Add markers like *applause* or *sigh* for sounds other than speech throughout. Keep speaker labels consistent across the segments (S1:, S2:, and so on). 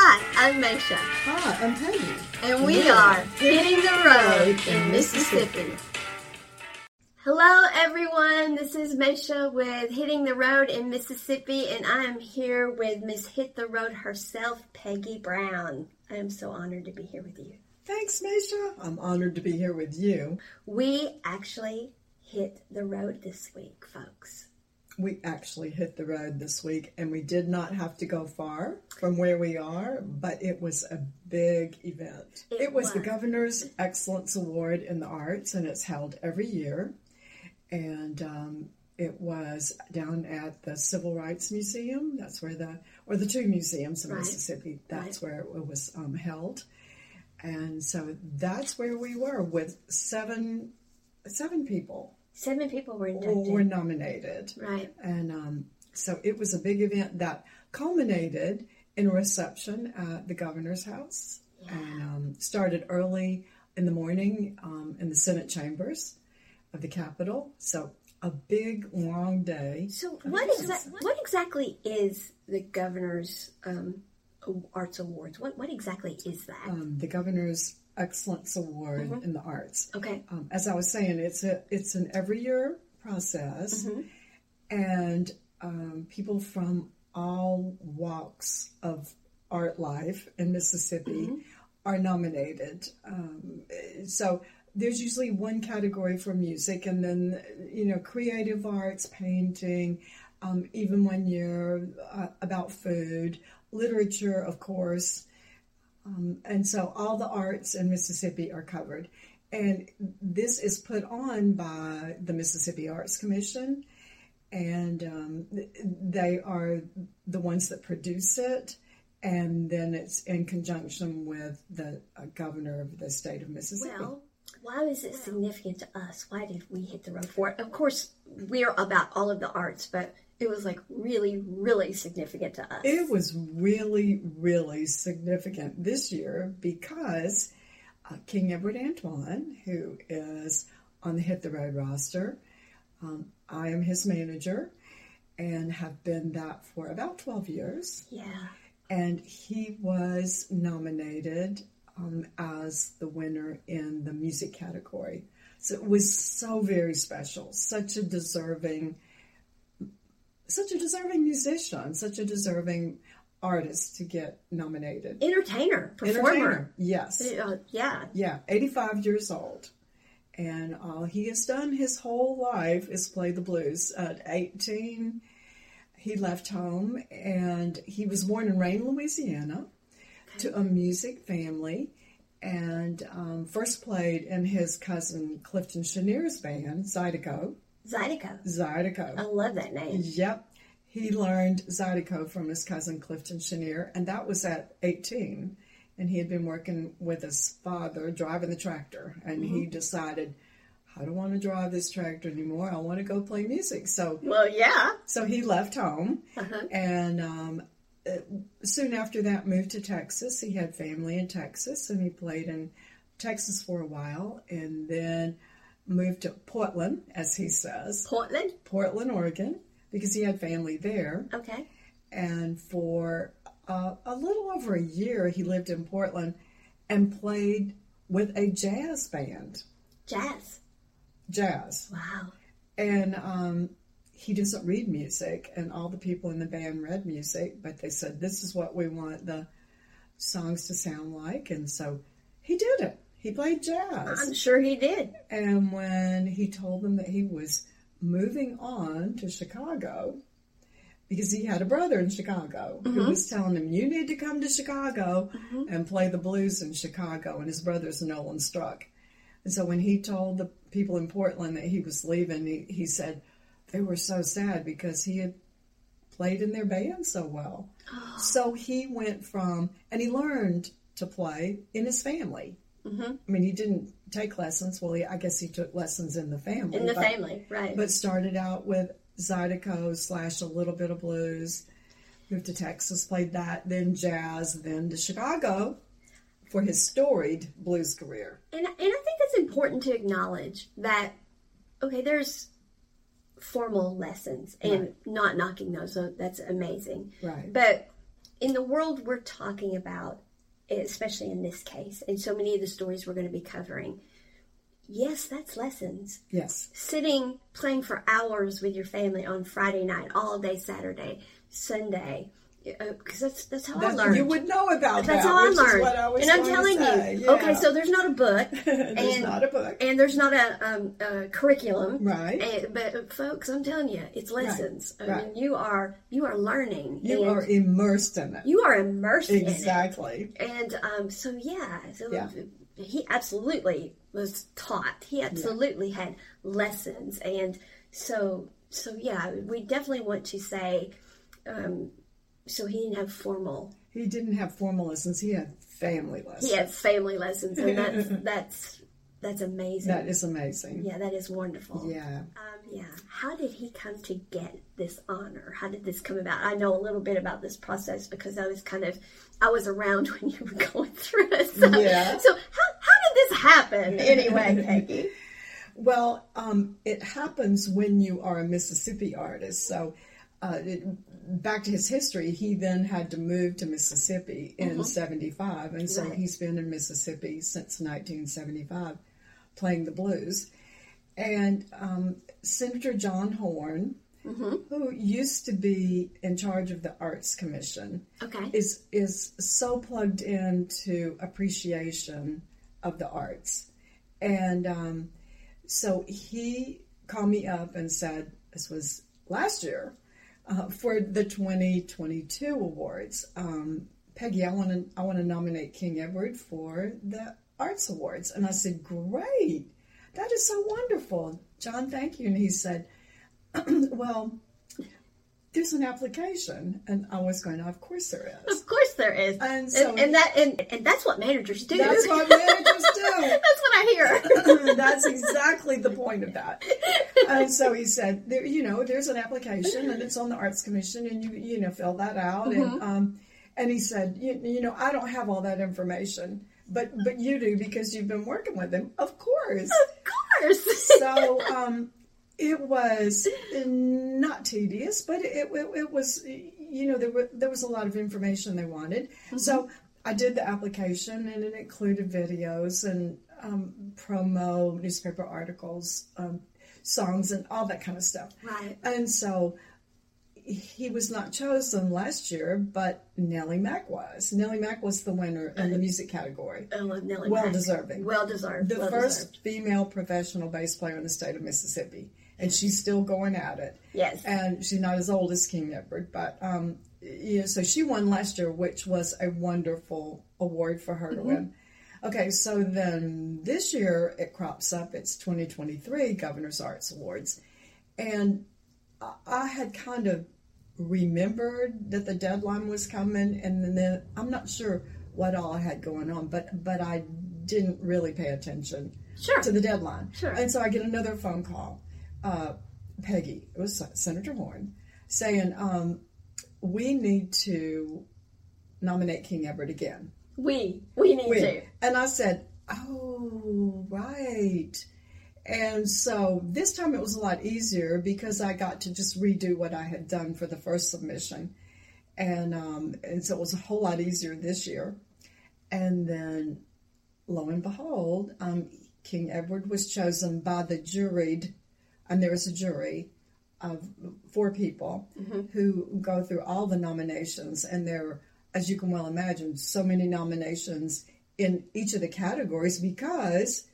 S1: Hi, I'm Meshea.
S2: Hi, I'm Peggy.
S1: And we are Hitting the Road in Mississippi. Hello, everyone. This is Meshea with Hitting the Road in Mississippi, and I am here with Miss Hit the Road herself, Peggy Brown. I am so honored to be here with you.
S2: Thanks, Meshea. I'm honored to be here with you.
S1: We actually hit the road this week, folks.
S2: We actually hit the road this week, and we did not have to go far from where we are, but it was a big event.
S1: It
S2: It, was, the. Governor's Excellence Award in the Arts, and it's held every year. And um, it was down at the Civil Rights Museum. That's where the, or the two museums in
S1: Right.
S2: Mississippi. That's where it was um, held. And so that's where we were with seven, seven people
S1: Seven people were inducted.
S2: were nominated.
S1: Right.
S2: And um, so it was a big event that culminated in a reception at the governor's house and um, started early in the morning um, in the Senate chambers of the Capitol. So a big, long day.
S1: So, what, exa- what exactly is the governor's um, arts awards? What what exactly is that?
S2: Um, the governor's excellence award in the arts.
S1: okay.
S2: Um, as I was saying, it's a it's an every year process, and um, people from all walks of art life in Mississippi are nominated. Um, so there's usually one category for music, and then you know creative arts, painting. Um, even one year uh, about food, literature, of course, and so all the arts in Mississippi are covered. And this is put on by the Mississippi Arts Commission, and um, they are the ones that produce it. And then it's in conjunction with the uh, governor of the state of Mississippi.
S1: Well, why is it significant to us? Why did we hit the road for it? Of course, we're about all of the arts, but it was like really, really significant to us.
S2: It was really, really significant this year because uh, King Edward Antoine, who is on the Hit the Road roster, um, I am his manager and have been that for about 12 years.
S1: yeah.
S2: And he was nominated um, as the winner in the music category. So it was so very special, such a deserving, such a deserving musician, such a deserving artist to get nominated.
S1: Entertainer, performer.
S2: Entertainer, yes,
S1: Uh, yeah.
S2: yeah, 85 years old. And all he has done his whole life is play the blues. At 18, he left home and he was born in Rayne, Louisiana, to a music family and um, first played in his cousin Clifton Chenier's band, Zydeco.
S1: Zydeco.
S2: Zydeco.
S1: I love that name.
S2: Yep. He learned Zydeco from his cousin Clifton Chenier, and that was at 18. And he had been working with his father driving the tractor, and he decided, I don't want to drive this tractor anymore. I want to go play music. So,
S1: Well, yeah.
S2: so he left home,
S1: Uh-huh.
S2: and um, uh, soon after that, moved to Texas. He had family in Texas, and he played in Texas for a while, and then moved to Portland, as he says,
S1: Portland.
S2: Portland, Oregon, because he had family there.
S1: Okay.
S2: And for uh, a little over a year, he lived in Portland and played with a jazz band,
S1: Jazz.
S2: jazz.
S1: Wow.
S2: And um, he doesn't read music, and all the people in the band read music, but they said, This is what we want the songs to sound like. And so he did it. He played jazz.
S1: I'm sure he did.
S2: And when he told them that he was moving on to Chicago, because he had a brother in Chicago who mm-hmm. was telling him, You need to come to Chicago mm-hmm. and play the blues in Chicago. And his brother's Nolan Struck. And so when he told the people in Portland that he was leaving, he, he said they were so sad because he had played in their band so well. *gasps* So he went from, and he learned to play in his family. Mm-hmm. I mean, he didn't take lessons. Well, he, I guess he took lessons in the family.
S1: In the
S2: but-
S1: family, right.
S2: But started out with Zydeco slash a little bit of blues. Moved to Texas, played that, then jazz, then to Chicago for his storied blues career.
S1: And, and I think it's important to acknowledge that, okay, there's formal lessons and not knocking those, so that's amazing.
S2: Right.
S1: But in the world we're talking about, especially in this case, and so many of the stories we're going to be covering, yes, that's lessons.
S2: Yes.
S1: Sitting playing for hours with your family on Friday night, all day Saturday, Sunday. Because that's that's how
S2: That-
S1: I learned.
S2: You would know about
S1: That's
S2: that.
S1: That's how I learned.
S2: I
S1: and I'm telling you,
S2: Yeah.
S1: okay, so there's not a book, *laughs*
S2: there's
S1: and-
S2: not a book.
S1: and there's not a, um, a curriculum,
S2: Right.
S1: And, but uh, folks, I'm telling you, it's lessons. I
S2: right.
S1: mean, you are you are learning.
S2: You are immersed in it.
S1: you are immersed in it.
S2: exactly.
S1: And um, so yeah, so
S2: Yeah.
S1: he absolutely was taught. He absolutely had lessons, and so so yeah, we definitely want to say. Um, so he didn't have formal.
S2: He didn't have formal lessons. He had family lessons.
S1: He had family lessons, and that's *laughs* that's that's amazing.
S2: That is amazing.
S1: yeah, that is wonderful.
S2: Yeah.
S1: Um, yeah. How did he come to get this honor? How did this come about? I know a little bit about this process because I was kind of, I was around *laughs* when you were going through it. So,
S2: Yeah.
S1: so how, how did this happen *laughs* anyway, Peggy?
S2: Well, um, it happens when you are a Mississippi artist. So, uh, back to his history, he then had to move to Mississippi in 75. And so
S1: Right.
S2: he's been in Mississippi since 1975 playing the blues. And um, Senator John Horn, who used to be in charge of the Arts Commission,
S1: Okay.
S2: is is so plugged into appreciation of the arts, and um, so he called me up and said this was last year uh, for the 2022 awards. Um, Peggy, I want to I want to nominate King Edward for the Arts Awards, and I said, great, that is so wonderful, John. Thank you. And he said, *clears throat* well. There's an application, and I was going. Of course there is.
S1: Of course there is.
S2: And
S1: and,
S2: so-
S1: and that and, and that's what managers do.
S2: That's what *laughs* managers do.
S1: That's what I hear. *laughs*
S2: That's exactly the point of that. *laughs* And so he said, there, you know, there's an application and it's on the Arts Commission, and you you know fill that out. And um, and he said, you, you know, I don't have all that information, but but you do because you've been working with him, of course.
S1: of course.
S2: So um, it was not tedious, but it, it, it was, you know, there, were, there was a lot of information they wanted. So I did the application and it included videos and um, promo, newspaper articles, um, songs, and all that kind of stuff.
S1: Right.
S2: And so he was not chosen last year, but Nellie Mack was. Nellie Mack was the winner in the music category.
S1: I love Nellie
S2: Well
S1: Mack.
S2: deserving.
S1: Well deserved.
S2: The
S1: well
S2: first
S1: deserved.
S2: female professional bass player in the state of Mississippi, and she's still going at it.
S1: Yes.
S2: And she's not as old as King Edward, but um, yeah. So she won last year, which was a wonderful award for her to
S1: Mm-hmm.
S2: win. Okay, so then this year it crops up. It's 2023 Governor's Arts Awards, and I- had kind of remembered that the deadline was coming, and then I'm not sure what all I had going on, but but I didn't really pay attention
S1: Sure.
S2: to the deadline.
S1: Sure.
S2: And so I get another phone call, uh, Peggy, it was Senator Horn, saying, um, "We need to nominate King Edward again."
S1: We we need
S2: We-
S1: to.
S2: And I said, "Oh, right." And so this time it was a lot easier because I got to just redo what I had done for the first submission, and um, and so it was a whole lot easier this year. And then, lo and behold, um, King Edward was chosen by the juried, and there is a jury of four people who go through all the nominations, and there, as you can well imagine, so many nominations in each of the categories because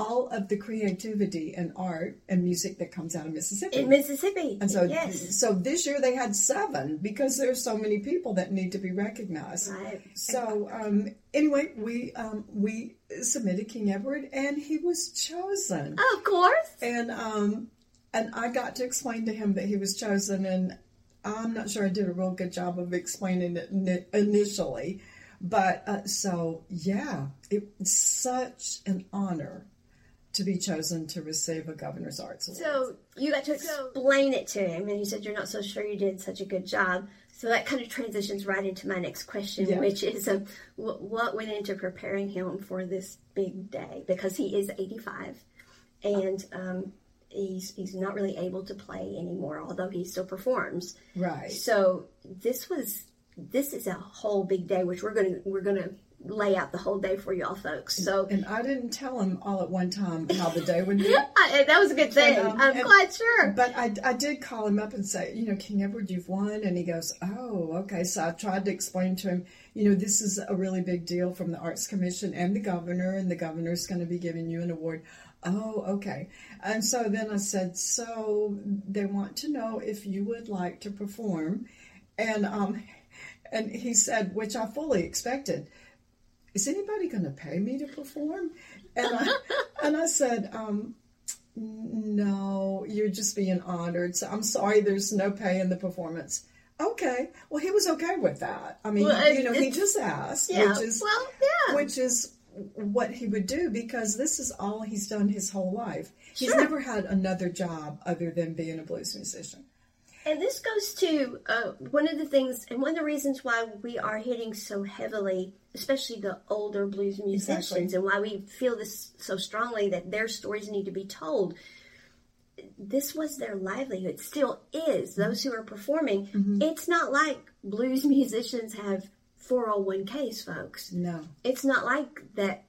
S2: all of the creativity and art and music that comes out of Mississippi.
S1: In Mississippi.
S2: and so,
S1: yes.
S2: so this year they had seven because there's so many people that need to be recognized.
S1: Right.
S2: So um, anyway, we um, we submitted King Edward, and he was chosen.
S1: Of course.
S2: And um, and I got to explain to him that he was chosen, and I'm not sure I did a real good job of explaining it initially, but uh, so yeah, it's such an honor to be chosen to receive a governor's arts award.
S1: So you got to explain it to him, and you said you're not so sure you did such a good job. So that kind of transitions right into my next question,
S2: Yeah.
S1: which is um, what went into preparing him for this big day? Because he is 85, and um, he's he's not really able to play anymore, although he still performs.
S2: right.
S1: So this was this is a whole big day, which we're gonna we're gonna lay out the whole day for y'all folks. So
S2: And I didn't tell him all at one time how the day would be. *laughs*
S1: I, that was a good thing.
S2: Um,
S1: I'm
S2: and-
S1: quite sure.
S2: But I, I did call him up and say, you know, King Edward, you've won. And he goes, oh, okay. So I tried to explain to him, you know, this is a really big deal from the Arts Commission and the governor, and the governor's going to be giving you an award. Oh, okay. And so then I said, so they want to know if you would like to perform. And, um, and he said, which I fully expected, is anybody going to pay me to perform? And I, *laughs* and I said, um, no, you're just being honored. So I'm sorry, there's no pay in the performance. Okay, well, he was okay with that. I mean,
S1: Well,
S2: you know, he just asked,
S1: Yeah.
S2: which is
S1: well, yeah.
S2: which is what he would do because this is all he's done his whole life. He's never had another job other than being a blues musician.
S1: And this goes to uh, one of the things, and one of the reasons why we are hitting so heavily, especially the older blues musicians,
S2: Exactly.
S1: and why we feel this so strongly that their stories need to be told. This was their livelihood, still is. Those who are performing,
S2: Mm-hmm.
S1: it's not like blues *laughs* musicians have 401ks, folks.
S2: No,
S1: It's not like that.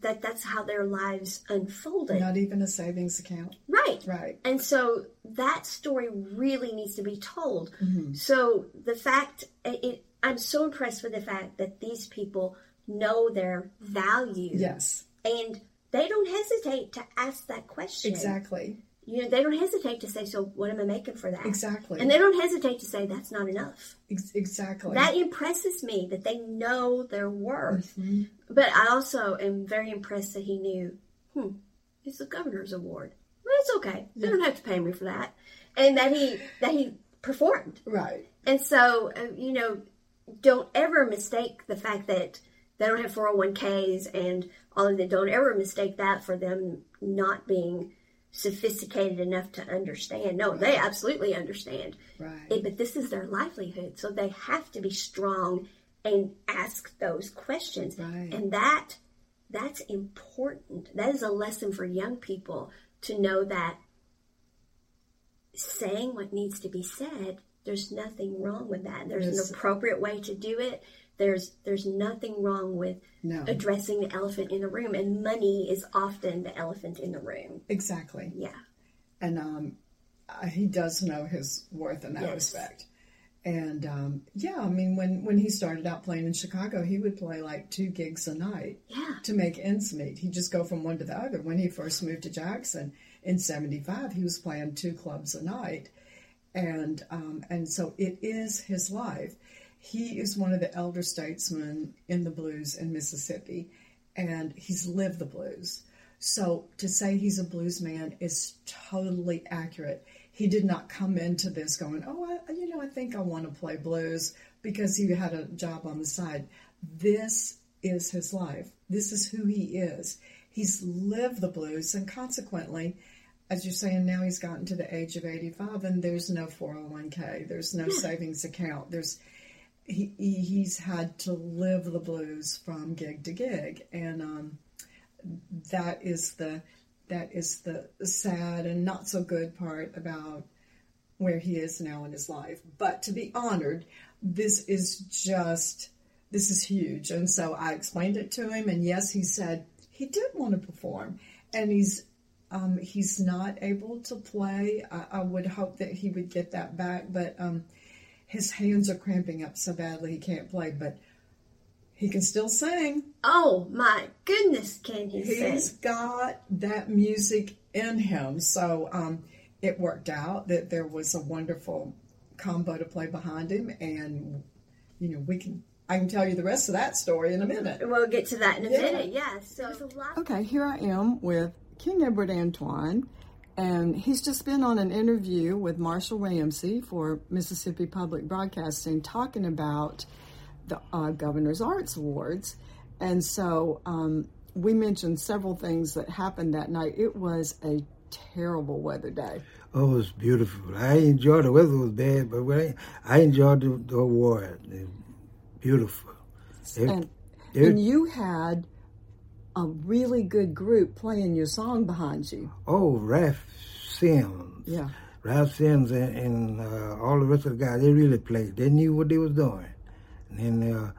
S1: That that's how their lives unfolded,
S2: not even a savings account.
S1: right?
S2: Right.
S1: And so that story really needs to be told.
S2: Mm-hmm.
S1: So the fact, it, I'm so impressed with the fact that these people know their value.
S2: Yes,
S1: And they don't hesitate to ask that question.
S2: exactly.
S1: You know, they don't hesitate to say, so what am I making for that?
S2: Exactly.
S1: And they don't hesitate to say, that's not enough.
S2: Ex- exactly.
S1: That impresses me that they know their worth.
S2: Mm-hmm.
S1: But I also am very impressed that he knew, hmm, it's the governor's award. Well, it's okay. They don't have to pay me for that. And that he that he performed.
S2: right.
S1: And so, uh, you know, don't ever mistake the fact that they don't have 401ks and all of that. Don't ever mistake that for them not being sophisticated enough to understand. No, they absolutely understand.
S2: Right.
S1: It- but this is their livelihood, so they have to be strong and ask those questions.
S2: Right.
S1: And that that's important. That is a lesson for young people to know that saying what needs to be said, there's nothing wrong with that. There's
S2: Yes.
S1: an appropriate way to do it. There's there's nothing wrong with
S2: No.
S1: addressing the elephant in the room, and money is often the elephant in the room.
S2: Exactly.
S1: Yeah.
S2: and um, he does know his worth in that
S1: Yes.
S2: respect. And um, yeah, I mean, when when he started out playing in Chicago, he would play like two gigs a night
S1: Yeah.
S2: to make ends meet. He'd just go from one to the other. When he first moved to Jackson in '75, he was playing two clubs a night, and um, and so it is his life. He is one of the elder statesmen in the blues in Mississippi, and he's lived the blues. So to say he's a blues man is totally accurate. He did not come into this going, "Oh, I, you know, I think I want to play blues," because he had a job on the side. This is his life. This is who he is. He's lived the blues, and consequently, as you're saying, now he's gotten to the age of 85, and there's no 401k, there's no hmm. savings account, there's he, he he's had to live the blues from gig to gig, and um, that is the that is the sad and not so good part about where he is now in his life. But to be honored, this is just this is huge. And so I explained it to him, and yes, he said he did want to perform, and he's um, he's not able to play. I, I would hope that he would get that back, but um, his hands are cramping up so badly he can't play. But he can still sing.
S1: Oh my goodness, can he
S2: He's
S1: sing?
S2: got that music in him. So um, it worked out that there was a wonderful combo to play behind him, and you know we can. I can tell you the rest of that story in a minute.
S1: We'll get to that in a
S2: Yeah.
S1: minute. Yeah. So.
S2: Okay, here I am with King Edward Antoine, and he's just been on an interview with Marshall Ramsey for Mississippi Public Broadcasting talking about the uh, Governor's Arts Awards. And so um, we mentioned several things that happened that night. It was a terrible weather day.
S3: Oh, it was beautiful. I enjoyed the weather was bad, but I, I enjoyed the, the award. It was beautiful. It-
S2: And,
S3: it-
S2: and you had a really good group playing your song behind you.
S3: oh, Ralph Sims.
S2: Yeah.
S3: Ralph Sims and, and uh, all the rest of the guys, they really played. They knew what they was doing. and uh,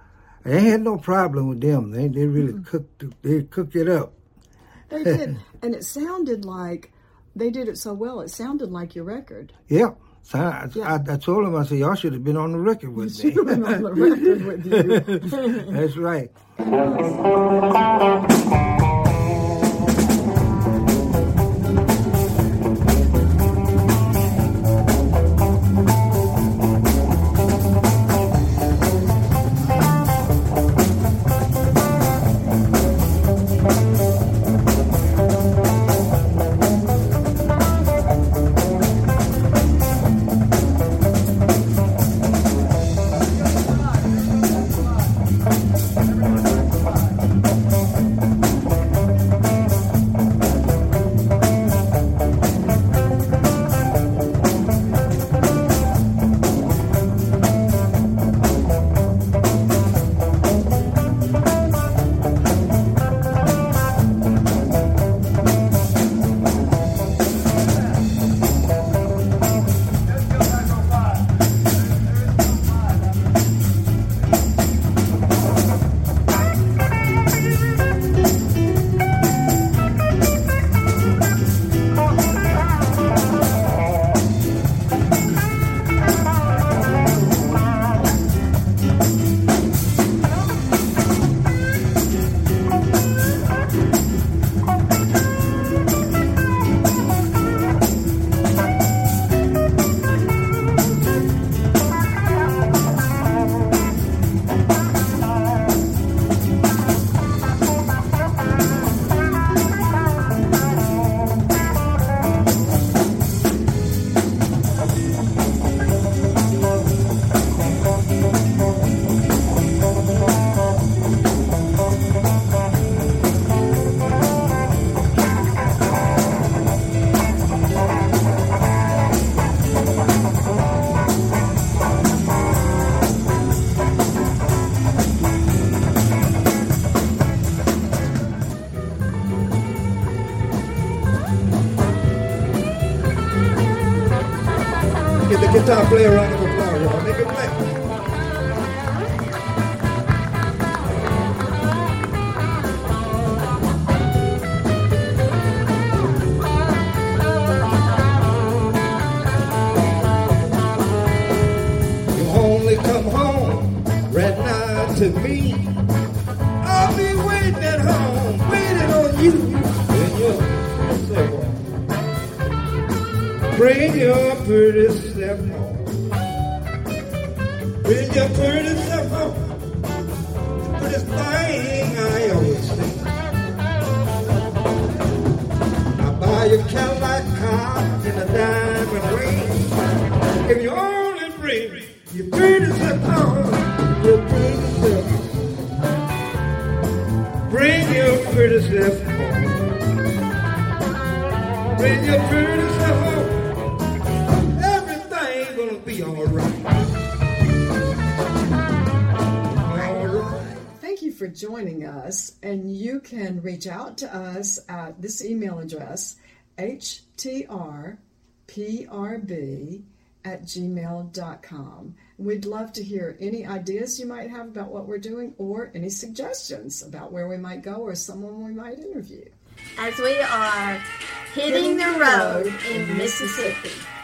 S3: ain't had no problem with them. They they really mm-hmm. cooked they cooked it up.
S2: They did, and it sounded like they did it so well. It sounded like your record. *laughs*
S3: Yeah. So I, yeah. I, I, told him, I said, y'all should have been on the record with *laughs*
S2: you me. Should have been on the record with
S3: you. *laughs* That's right. *laughs* guitar player round of applause. Make play. Only come home right now to me. I'll be waiting at home, waiting on you. Bring your pretty thing I always think. I buy a Cadillac car and a diamond ring. If you only bring your pretty on, your pretty self. Bring your pretty self. Bring your pretty self home. Joining us. And you can reach out to us at this email address, htrprb at gmail.com. We'd love to hear any ideas you might have about what we're doing or any suggestions about where we might go or someone we might interview.
S1: As we are hitting, hitting the road in Mississippi. Mississippi.